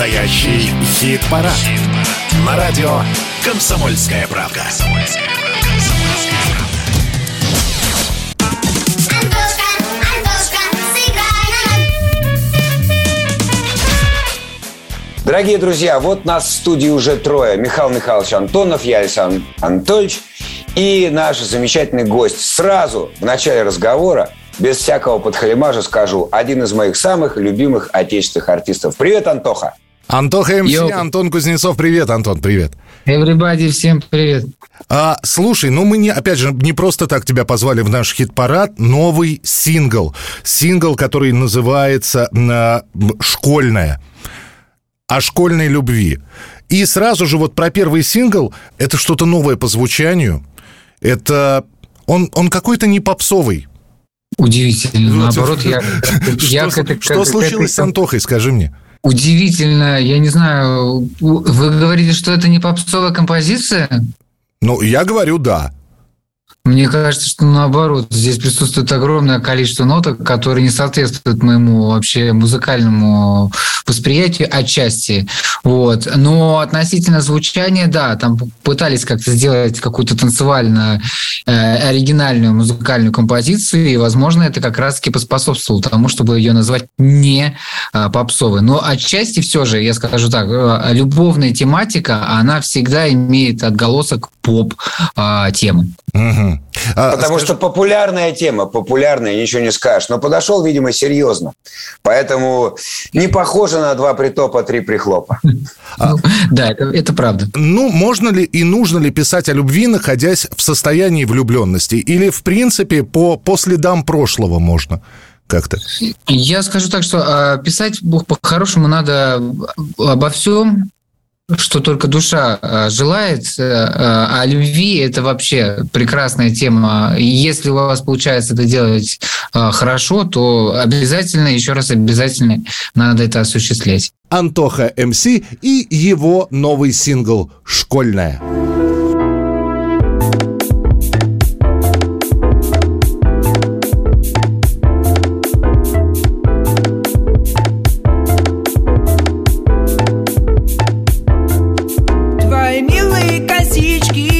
Настоящий хит-парад. Хит На радио «Комсомольская правка». Дорогие друзья, вот нас в студии уже трое. Михаил Михайлович Антонов, я Александр Анатольевич и наш замечательный гость. Сразу в начале разговора без всякого подхалимажа скажу, один из моих самых любимых отечественных артистов. Привет, Антоха! Антоха МС, Йо. Антон Кузнецов, привет, Антон, привет. Everybody, всем привет. А, слушай, ну мы, не, опять же, не просто так тебя позвали в наш хит-парад. Новый сингл. Сингл, который называется э, «Школьная». О школьной любви. И сразу же вот про первый сингл. Это что-то новое по звучанию. Это... Он, он какой-то не попсовый. Удивительно. Наоборот, я... я что, это, что случилось с Антохой, скажи мне? Удивительно. Я не знаю, вы говорите, что это не попсовая композиция? Ну, я говорю «да». Мне кажется, что наоборот, здесь присутствует огромное количество ноток, которые не соответствуют моему вообще музыкальному восприятию отчасти. Вот. Но относительно звучания, да, там пытались как-то сделать какую-то танцевально э, оригинальную музыкальную композицию, и, возможно, это как раз-таки поспособствовало тому, чтобы ее назвать не э, попсовой. Но отчасти все же, я скажу так, э, любовная тематика, она всегда имеет отголосок поп-темы. Угу. А, Потому скажи... что популярная тема, популярная, ничего не скажешь. Но подошел, видимо, серьезно. Поэтому не похоже на два притопа, три прихлопа. А, да, это, это правда. Ну, можно ли и нужно ли писать о любви, находясь в состоянии влюбленности? Или, в принципе, по, по следам прошлого можно? как-то? Я скажу так, что а, писать по-хорошему надо обо всем, что только душа э, желает, э, э, а любви это вообще прекрасная тема. Если у вас получается это делать хорошо, то обязательно, еще раз обязательно надо это осуществлять. Антоха МС и его новый сингл «Школьная». белые косички.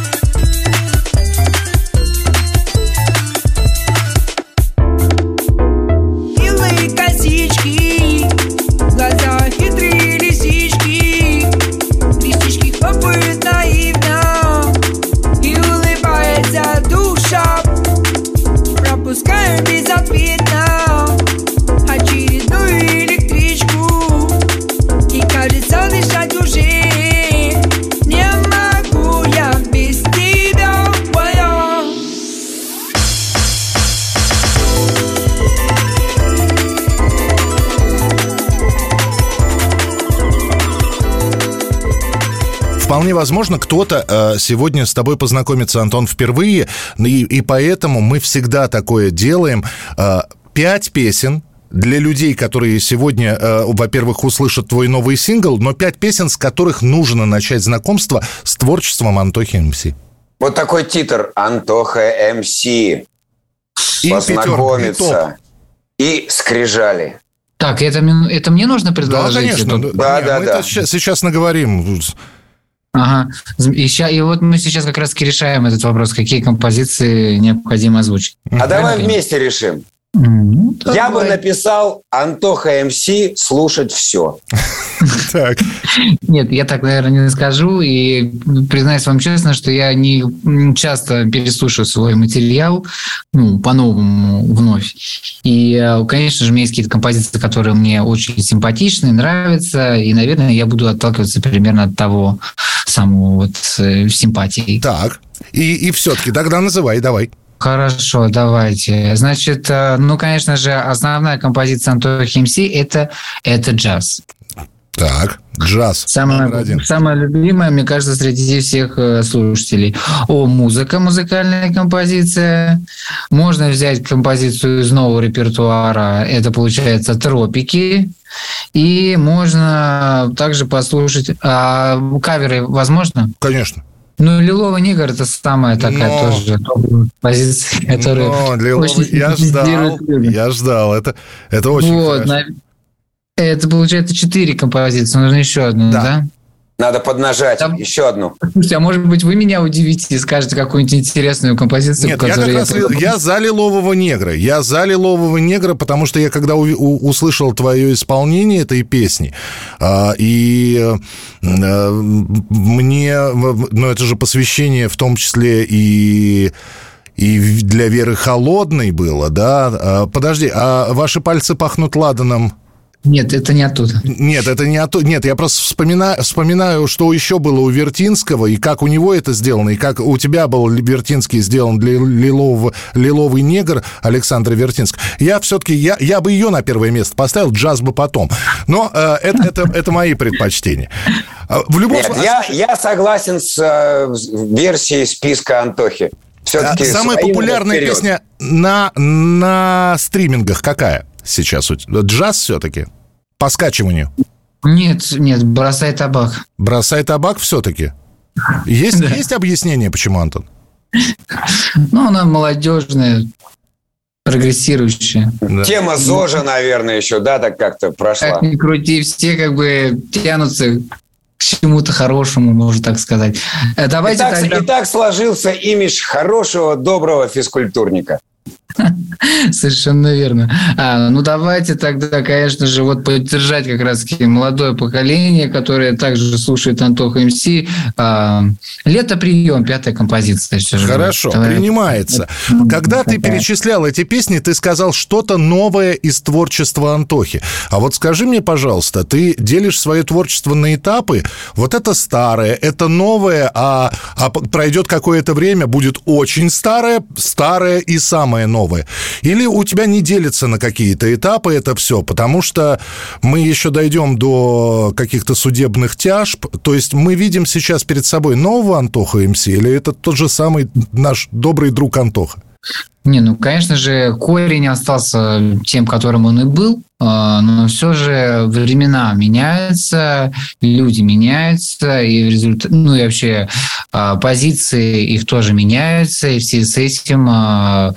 Вполне возможно, кто-то э, сегодня с тобой познакомится, Антон, впервые, и, и поэтому мы всегда такое делаем. Э, пять песен, для людей, которые сегодня, э, во-первых, услышат твой новый сингл, но пять песен, с которых нужно начать знакомство с творчеством Антохи МС. Вот такой титр «Антоха МС». Познакомиться. И, и скрижали. Так, это, это мне нужно предложить? Да, конечно. Да, да, да. Мы да. сейчас, сейчас наговорим. Ага. И, ща, и вот мы сейчас как раз решаем этот вопрос, какие композиции необходимо озвучить. А давай вместе решим. Ну, Я бы написал Антоха МС слушать все. Так. Нет, я так, наверное, не скажу. И признаюсь вам честно, что я не часто переслушиваю свой материал ну, по-новому вновь. И, э, конечно же, у меня есть какие-то композиции, которые мне очень симпатичны, нравятся. И, наверное, я буду отталкиваться примерно от того самого вот э, симпатии. Так. И, и все-таки тогда называй, давай. Хорошо, давайте. Значит, э, ну, конечно же, основная композиция Антохи МС это, это джаз. Так, джаз. Самая, самая любимая, мне кажется, среди всех э, слушателей. О, музыка, музыкальная композиция. Можно взять композицию из нового репертуара. Это получается тропики. И можно также послушать. А каверы возможно? Конечно. Ну, лиловый негр это самая такая Но... тоже позиция, которая Но, лиловый... очень я ждал, я ждал, это, это очень вот, хорошо. На... Это получается четыре композиции, нужно еще одну, да? да? Надо поднажать. Там... Еще одну. Слушайте, а может быть, вы меня удивите и скажете какую-нибудь интересную композицию, Нет, я как я... раз я за лилового негра. Я за лилового негра, потому что я когда у, у, услышал твое исполнение этой песни, а, и а, мне, ну это же посвящение в том числе и и для Веры Холодной было, да? А, подожди, а ваши пальцы пахнут ладаном? Нет, это не оттуда. Нет, это не оттуда. Нет, я просто вспоминаю, вспоминаю, что еще было у Вертинского, и как у него это сделано, и как у тебя был Вертинский сделан для лилового, лиловый негр Александра Вертинского. Я все-таки, я, я бы ее на первое место поставил, джаз бы потом. Но э, это, это, это мои предпочтения. А, в любом случае... Я, я согласен с э, версией списка Антохи. Все-таки Самая популярная вперед. песня на, на стримингах какая? Сейчас? Джаз все-таки? По скачиванию? Нет, нет, бросай табак. Бросай табак все-таки? Есть, да. есть объяснение, почему, Антон? Ну, она молодежная, прогрессирующая. Да. Тема ЗОЖа, наверное, еще, да, так как-то прошла. Как ни крути, все как бы тянутся к чему-то хорошему, можно так сказать. Э, давайте и, так, тогда... и так сложился имидж хорошего, доброго физкультурника. Совершенно верно. А, ну, давайте тогда, конечно же, вот поддержать как раз-таки молодое поколение, которое также слушает Антоха МС. А, Лето прием, пятая композиция. Хорошо, Давай. принимается. Когда ты перечислял эти песни, ты сказал что-то новое из творчества Антохи. А вот скажи мне, пожалуйста, ты делишь свое творчество на этапы? Вот это старое, это новое, а, а пройдет какое-то время, будет очень старое, старое и самое новое новое. Или у тебя не делится на какие-то этапы это все, потому что мы еще дойдем до каких-то судебных тяжб. То есть мы видим сейчас перед собой нового Антоха МС или это тот же самый наш добрый друг Антоха? Не, ну, конечно же, корень остался тем, которым он и был, а, но все же времена меняются, люди меняются, и в результате, ну и вообще а, позиции их тоже меняются, и в связи с этим а,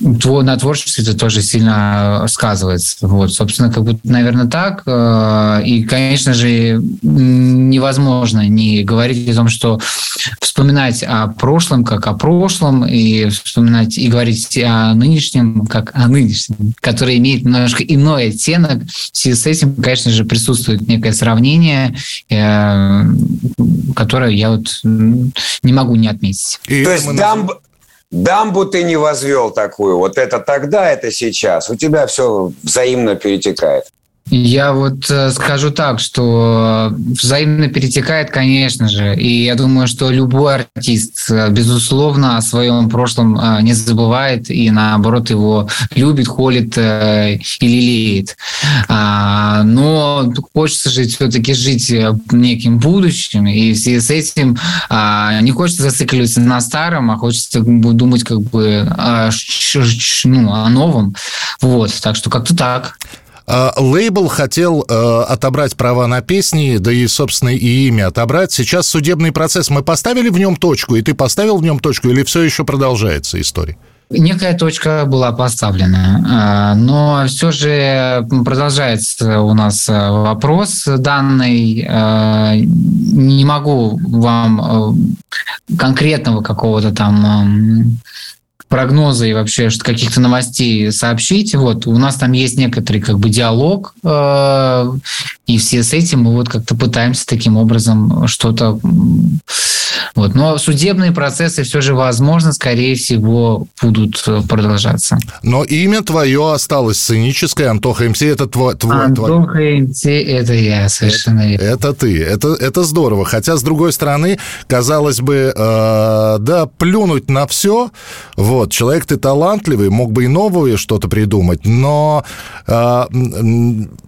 на творчестве это тоже сильно сказывается. Вот, собственно, как бы, наверное, так. Э, и, конечно же, невозможно не говорить о том, что вспоминать о прошлом как о прошлом, и вспоминать и говорить о нынешнем как о нынешнем, который имеет немножко иной оттенок. В связи с этим, конечно же, присутствует некое сравнение, э, которое я вот не могу не отметить. И То есть дамб, Дамбу ты не возвел такую. Вот это тогда, это сейчас. У тебя все взаимно перетекает. Я вот э, скажу так, что взаимно перетекает, конечно же. И я думаю, что любой артист, э, безусловно, о своем прошлом э, не забывает и, наоборот, его любит, холит и лелеет. А, но хочется же все-таки жить неким будущим. И в связи с этим а, не хочется зацикливаться на старом, а хочется думать как бы о, ну, о новом. Вот. Так что как-то так. А, лейбл хотел э, отобрать права на песни, да и, собственно, и имя отобрать. Сейчас судебный процесс. Мы поставили в нем точку, и ты поставил в нем точку, или все еще продолжается история? Некая точка была поставлена, а, но все же продолжается у нас э, вопрос данный. А, не могу вам э, конкретного какого-то там прогноза и вообще каких-то новостей сообщить. Вот у нас там есть некоторый как бы диалог, э, и все с этим мы вот как-то пытаемся таким образом что-то вот. Но судебные процессы все же, возможно, скорее всего, будут э, продолжаться. Но имя твое осталось сценическое. Антоха МС это твой... твой Антоха твой... МС это я, совершенно верно. Это ты. Это, это здорово. Хотя, с другой стороны, казалось бы, э, да, плюнуть на все. Вот, человек ты талантливый, мог бы и новое что-то придумать. Но э,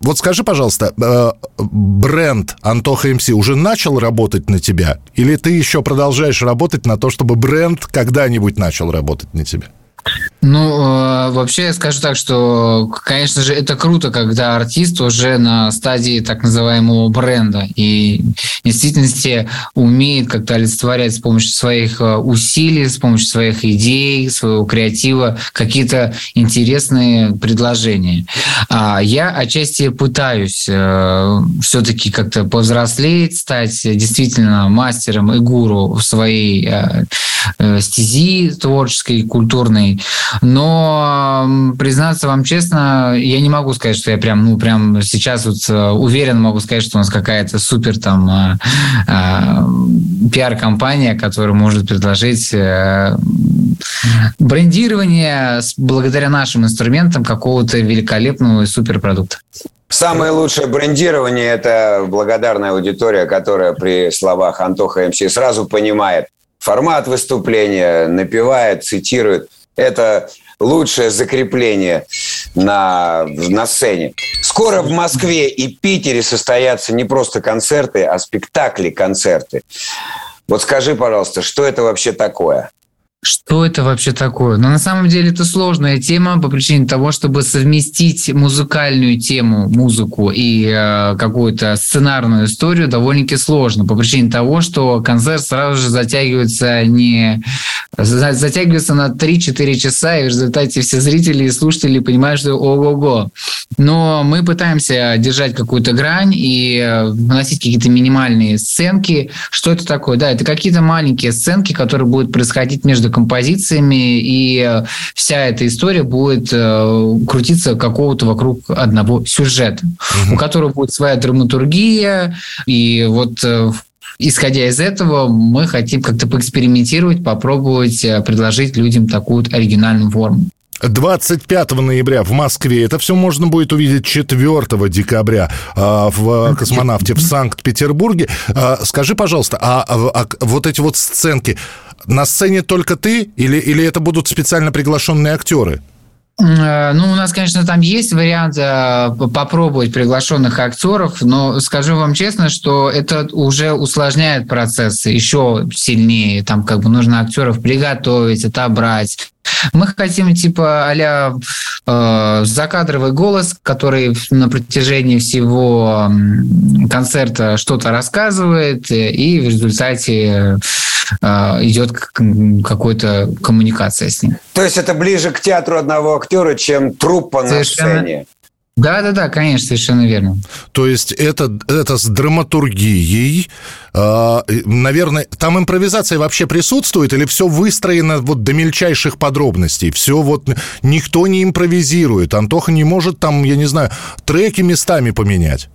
вот скажи, пожалуйста, э, бренд Антоха МС уже начал работать на тебя? Или ты еще продолжаешь работать на то, чтобы бренд когда-нибудь начал работать на тебя? Ну, э, вообще я скажу так, что, конечно же, это круто, когда артист уже на стадии так называемого бренда и в действительности умеет как-то олицетворять с помощью своих э, усилий, с помощью своих идей, своего креатива какие-то интересные предложения. А я отчасти пытаюсь э, все-таки как-то повзрослеть, стать действительно мастером и гуру в своей стези творческой, культурной, но, признаться вам честно, я не могу сказать, что я прям, ну, прям сейчас вот э, уверен могу сказать, что у нас какая-то супер там э, э, пиар-компания, которая может предложить брендирование благодаря нашим инструментам какого-то великолепного и суперпродукта. Самое лучшее брендирование – это благодарная аудитория, которая при словах Антоха МС сразу понимает формат выступления, напевает, цитирует – это лучшее закрепление на, на сцене. Скоро в Москве и Питере состоятся не просто концерты, а спектакли-концерты. Вот скажи, пожалуйста, что это вообще такое? Что это вообще такое? Но на самом деле это сложная тема по причине того, чтобы совместить музыкальную тему, музыку и э, какую-то сценарную историю довольно-таки сложно по причине того, что концерт сразу же затягивается не затягивается на 3-4 часа, и в результате все зрители и слушатели понимают, что ого-го. Но мы пытаемся держать какую-то грань и э, вносить какие-то минимальные сценки. Что это такое? Да, это какие-то маленькие сценки, которые будут происходить между композициями, и э, вся эта история будет э, крутиться какого-то вокруг одного сюжета, угу. у которого будет своя драматургия, и вот э, исходя из этого, мы хотим как-то поэкспериментировать, попробовать предложить людям такую вот оригинальную форму. 25 ноября в Москве. Это все можно будет увидеть 4 декабря а, в космонавте в Санкт-Петербурге. А, скажи, пожалуйста, а, а, а вот эти вот сценки, на сцене только ты или, или это будут специально приглашенные актеры? Э, ну, у нас, конечно, там есть вариант э, попробовать приглашенных актеров, но скажу вам честно, что это уже усложняет процессы еще сильнее. Там как бы нужно актеров приготовить, отобрать, мы хотим типа а э, закадровый голос, который на протяжении всего концерта что-то рассказывает, и в результате э, идет какая-то коммуникация с ним. То есть это ближе к театру одного актера, чем труппа Совершенно... на сцене. Да, да, да, конечно, совершенно верно. То есть это, это с драматургией. Э, наверное, там импровизация вообще присутствует или все выстроено вот до мельчайших подробностей? Все вот никто не импровизирует. Антоха не может там, я не знаю, треки местами поменять.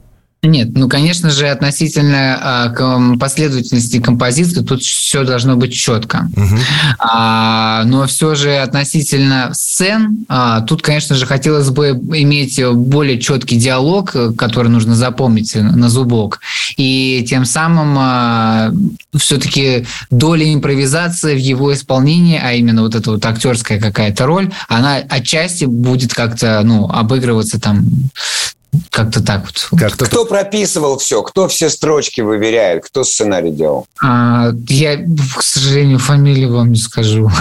Нет, ну, конечно же, относительно а, последовательности композиции тут все должно быть четко. Угу. А, но все же относительно сцен, а, тут, конечно же, хотелось бы иметь более четкий диалог, который нужно запомнить на зубок. И тем самым а, все-таки доля импровизации в его исполнении, а именно вот эта вот актерская какая-то роль, она отчасти будет как-то ну, обыгрываться там как-то так вот. Как-то кто прописывал все? Кто все строчки выверяет? Кто сценарий делал? А, я, к сожалению, фамилию вам не скажу.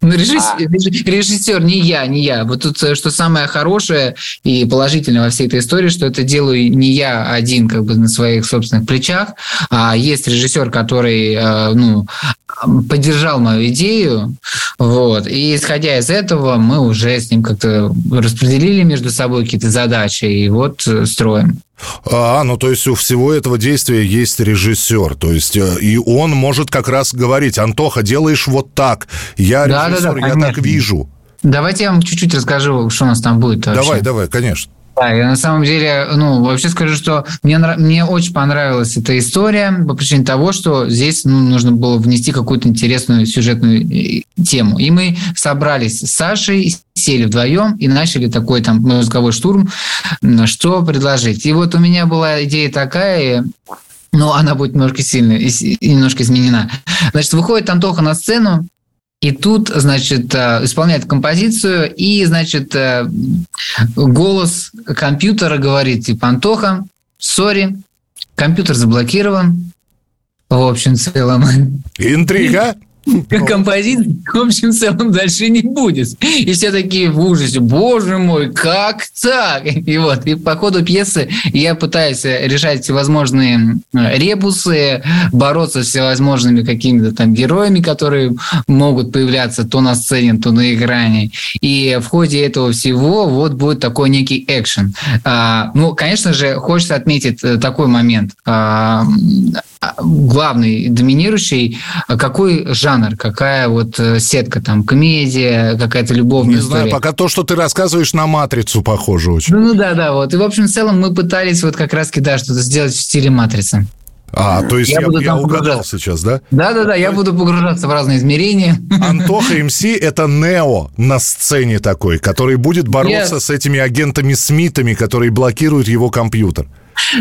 Ну, режиссер, а. режиссер не я, не я. Вот тут э, что самое хорошее и положительное во всей этой истории, что это делаю не я один как бы на своих собственных плечах, а есть режиссер, который э, ну, поддержал мою идею, Вот. И исходя из этого, мы уже с ним как-то распределили между собой какие-то задачи и вот э, строим. А, ну то есть у всего этого действия есть режиссер, то есть э, и он может как раз говорить, Антоха, делаешь вот так, я да, режиссер, да, да, я так вижу. Давайте я вам чуть-чуть расскажу, что у нас там будет. Вообще. Давай, давай, конечно. Да, я на самом деле, ну, вообще скажу, что мне, мне очень понравилась эта история по причине того, что здесь ну, нужно было внести какую-то интересную сюжетную э, тему. И мы собрались с Сашей, сели вдвоем и начали такой там мозговой штурм, что предложить. И вот у меня была идея такая, но она будет немножко сильно, немножко изменена. Значит, выходит Антоха на сцену, и тут, значит, э, исполняет композицию, и, значит, э, голос компьютера говорит, типа, Антоха, сори, компьютер заблокирован. В общем, целом. Интрига. Композиции, в общем, в целом дальше не будет. И все такие в ужасе, боже мой, как так? И вот, и по ходу пьесы я пытаюсь решать всевозможные э, ребусы, бороться с всевозможными какими-то там героями, которые могут появляться то на сцене, то на экране. И в ходе этого всего вот будет такой некий экшен. А, ну, конечно же, хочется отметить э, такой момент. А, главный, доминирующий, какой жанр, какая вот э, сетка там, комедия, какая-то любовная Не история. знаю, пока то, что ты рассказываешь, на «Матрицу» похоже очень. Ну, ну да, да, вот. И, в общем, в целом мы пытались вот как раз да, что-то сделать в стиле «Матрицы». А, то есть я, я, буду я угадал сейчас, да? Да-да-да, я буду погружаться в разные измерения. Антоха МС – это Нео на сцене такой, который будет бороться yes. с этими агентами Смитами, которые блокируют его компьютер.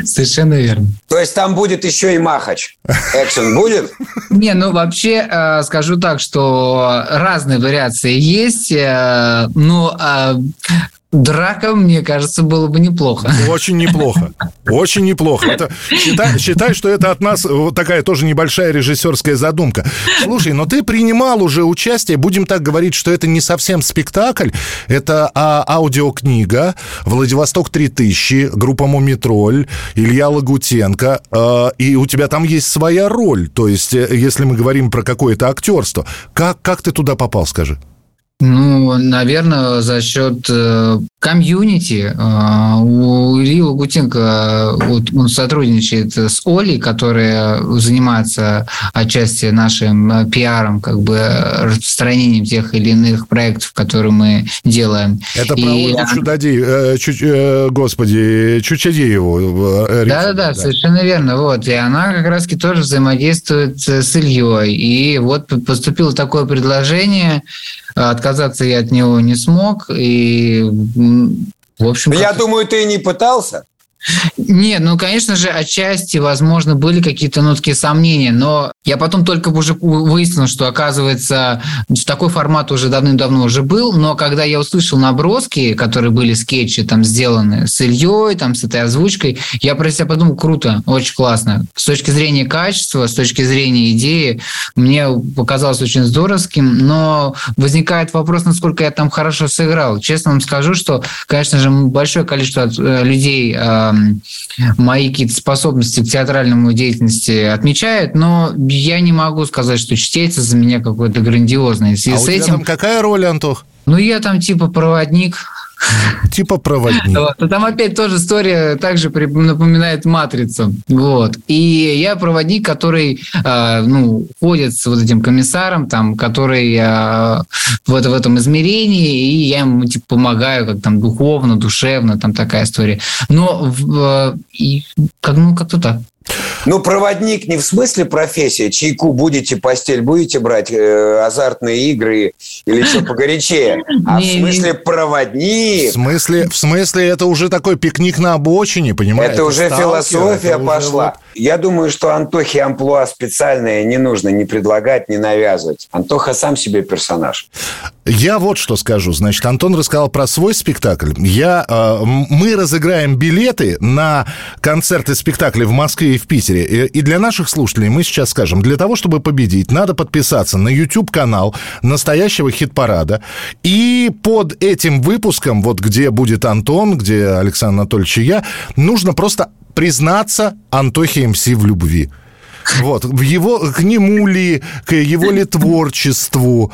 Совершенно верно. То есть там будет еще и Махач. Экшен будет? Не, ну вообще э, скажу так, что разные вариации есть, э, но э, Драка, мне кажется, было бы неплохо. Очень неплохо. Очень неплохо. Это, считай, считай, что это от нас вот такая тоже небольшая режиссерская задумка. Слушай, но ты принимал уже участие, будем так говорить, что это не совсем спектакль, это а, аудиокнига «Владивосток 3000», группа «Мумитроль», Илья Лагутенко, а, и у тебя там есть своя роль, то есть э, если мы говорим про какое-то актерство. Как, как ты туда попал, скажи? Ну, наверное, за счет э, комьюнити. Э, у Ильи Лагутенко вот, он сотрудничает с Олей, которая занимается отчасти нашим э, пиаром, как бы распространением тех или иных проектов, которые мы делаем. Это про и Ольгу Чудодееву, э, чу, э, господи, Чучадееву. Э, Да-да-да, совершенно верно. Вот. И она как раз тоже взаимодействует с Ильей. И вот поступило такое предложение, отказаться я от него не смог. И, в общем... Я думаю, ты не пытался. Нет, ну, конечно же, отчасти, возможно, были какие-то нотки сомнения, но я потом только уже выяснил, что, оказывается, такой формат уже давным-давно уже был, но когда я услышал наброски, которые были скетчи там сделаны с Ильей, там с этой озвучкой, я про себя подумал, круто, очень классно. С точки зрения качества, с точки зрения идеи, мне показалось очень здоровским, но возникает вопрос, насколько я там хорошо сыграл. Честно вам скажу, что, конечно же, большое количество э, людей а, мои какие-то способности к театральному деятельности отмечают, но я не могу сказать, что чтец за меня какой-то грандиозный. Связи а с у тебя этим... там какая роль, Антох? Ну, я там типа проводник. Типа проводник. Вот. там опять тоже история также напоминает «Матрицу». Вот. И я проводник, который э, ну, ходит с вот этим комиссаром, там, который э, в, в этом измерении, и я ему типа, помогаю как там духовно, душевно, там такая история. Но э, и, как, ну, как-то так. Ну, проводник не в смысле профессия. Чайку будете, постель будете брать, э, азартные игры или что погорячее. А в смысле проводник. В смысле, в смысле это уже такой пикник на обочине, понимаете? Это уже философия это пошла. Я думаю, что Антохе амплуа специальное не нужно ни предлагать, ни навязывать. Антоха сам себе персонаж. Я вот что скажу. Значит, Антон рассказал про свой спектакль. Я, э, мы разыграем билеты на концерты спектакли в Москве и в Питере. И, и для наших слушателей мы сейчас скажем, для того, чтобы победить, надо подписаться на YouTube-канал настоящего хит-парада. И под этим выпуском, вот где будет Антон, где Александр Анатольевич и я, нужно просто признаться Антохе МС в любви. Вот, в его, к нему ли, к его ли творчеству.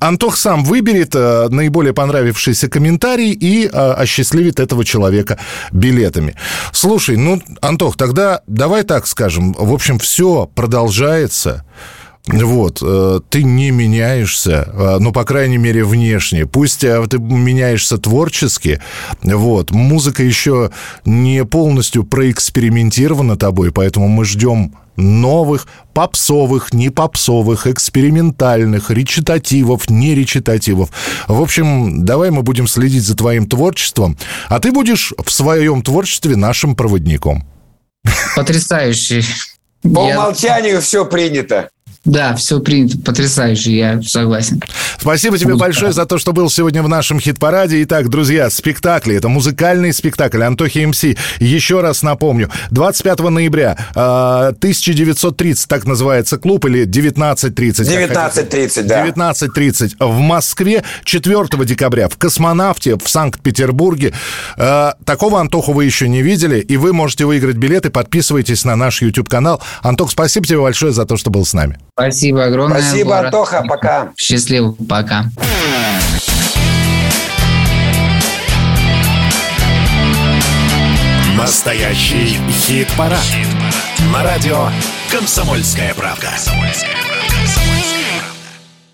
Антох сам выберет э, наиболее понравившийся комментарий и э, осчастливит этого человека билетами. Слушай, ну, Антох, тогда давай так скажем. В общем, все продолжается. Вот, э, ты не меняешься, э, ну, по крайней мере, внешне. Пусть э, ты меняешься творчески, вот, музыка еще не полностью проэкспериментирована тобой, поэтому мы ждем новых попсовых, не попсовых, экспериментальных, речитативов, не речитативов. В общем, давай мы будем следить за твоим творчеством, а ты будешь в своем творчестве нашим проводником. Потрясающий. По умолчанию все принято. Да, все принято. Потрясающе, я согласен. Спасибо тебе Музыка. большое за то, что был сегодня в нашем хит-параде. Итак, друзья, спектакли. Это музыкальный спектакль Антохи МС. Еще раз напомню. 25 ноября 1930, а, так называется клуб, или 19.30? 19.30, да. 19.30 в Москве. 4 декабря в Космонавте в Санкт-Петербурге. А, такого Антоху вы еще не видели, и вы можете выиграть билеты. Подписывайтесь на наш YouTube-канал. Антох, спасибо тебе большое за то, что был с нами. Спасибо огромное. Спасибо, Антоха. Пока. Счастливо. Пока. Настоящий хит-парад. Хит На радио «Комсомольская правка». «Комсомольская правка».